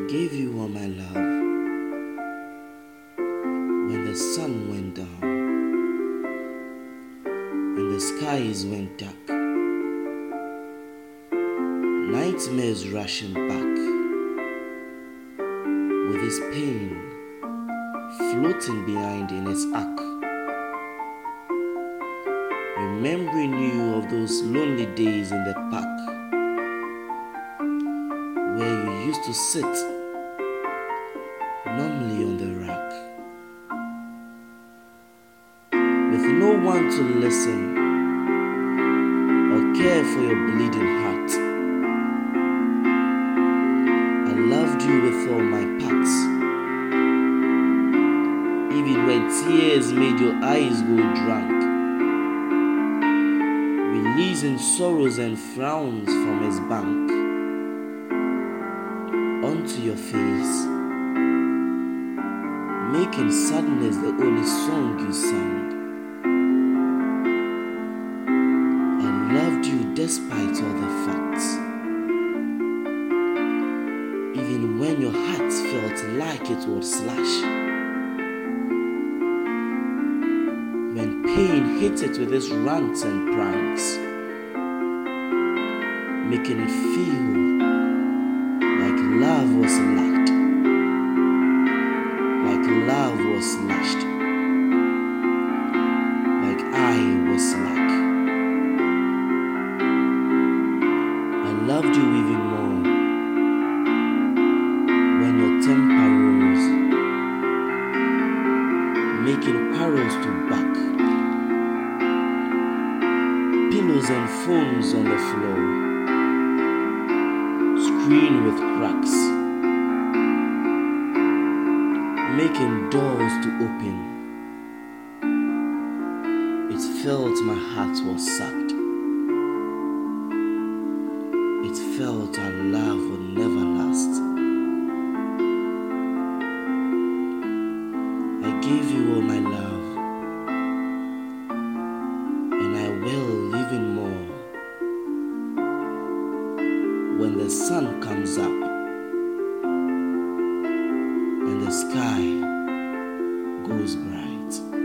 gave you all my love when the sun went down and the skies went dark. Nightmares rushing back with his pain floating behind in his arc. Remembering you of those lonely days in the park where you used to sit numbly on the rack with no one to listen or care for your bleeding heart. I loved you with all my parts, even when tears made your eyes go drunk, releasing sorrows and frowns from his bank onto your face, making sadness the only song you sang. I loved you despite all the facts, even when your heart felt like it would slash. When pain hit it with its rants and pranks, making it feel was lacked, like love was slashed, like I was slack. I loved you even more when your temper rose, making quarrels to back, pillows and phones on the floor screen with cracks, making doors to open. It felt my heart was sacked. It felt our love would never last. I gave you all my love, and I will even more when the sun comes up sky goes bright.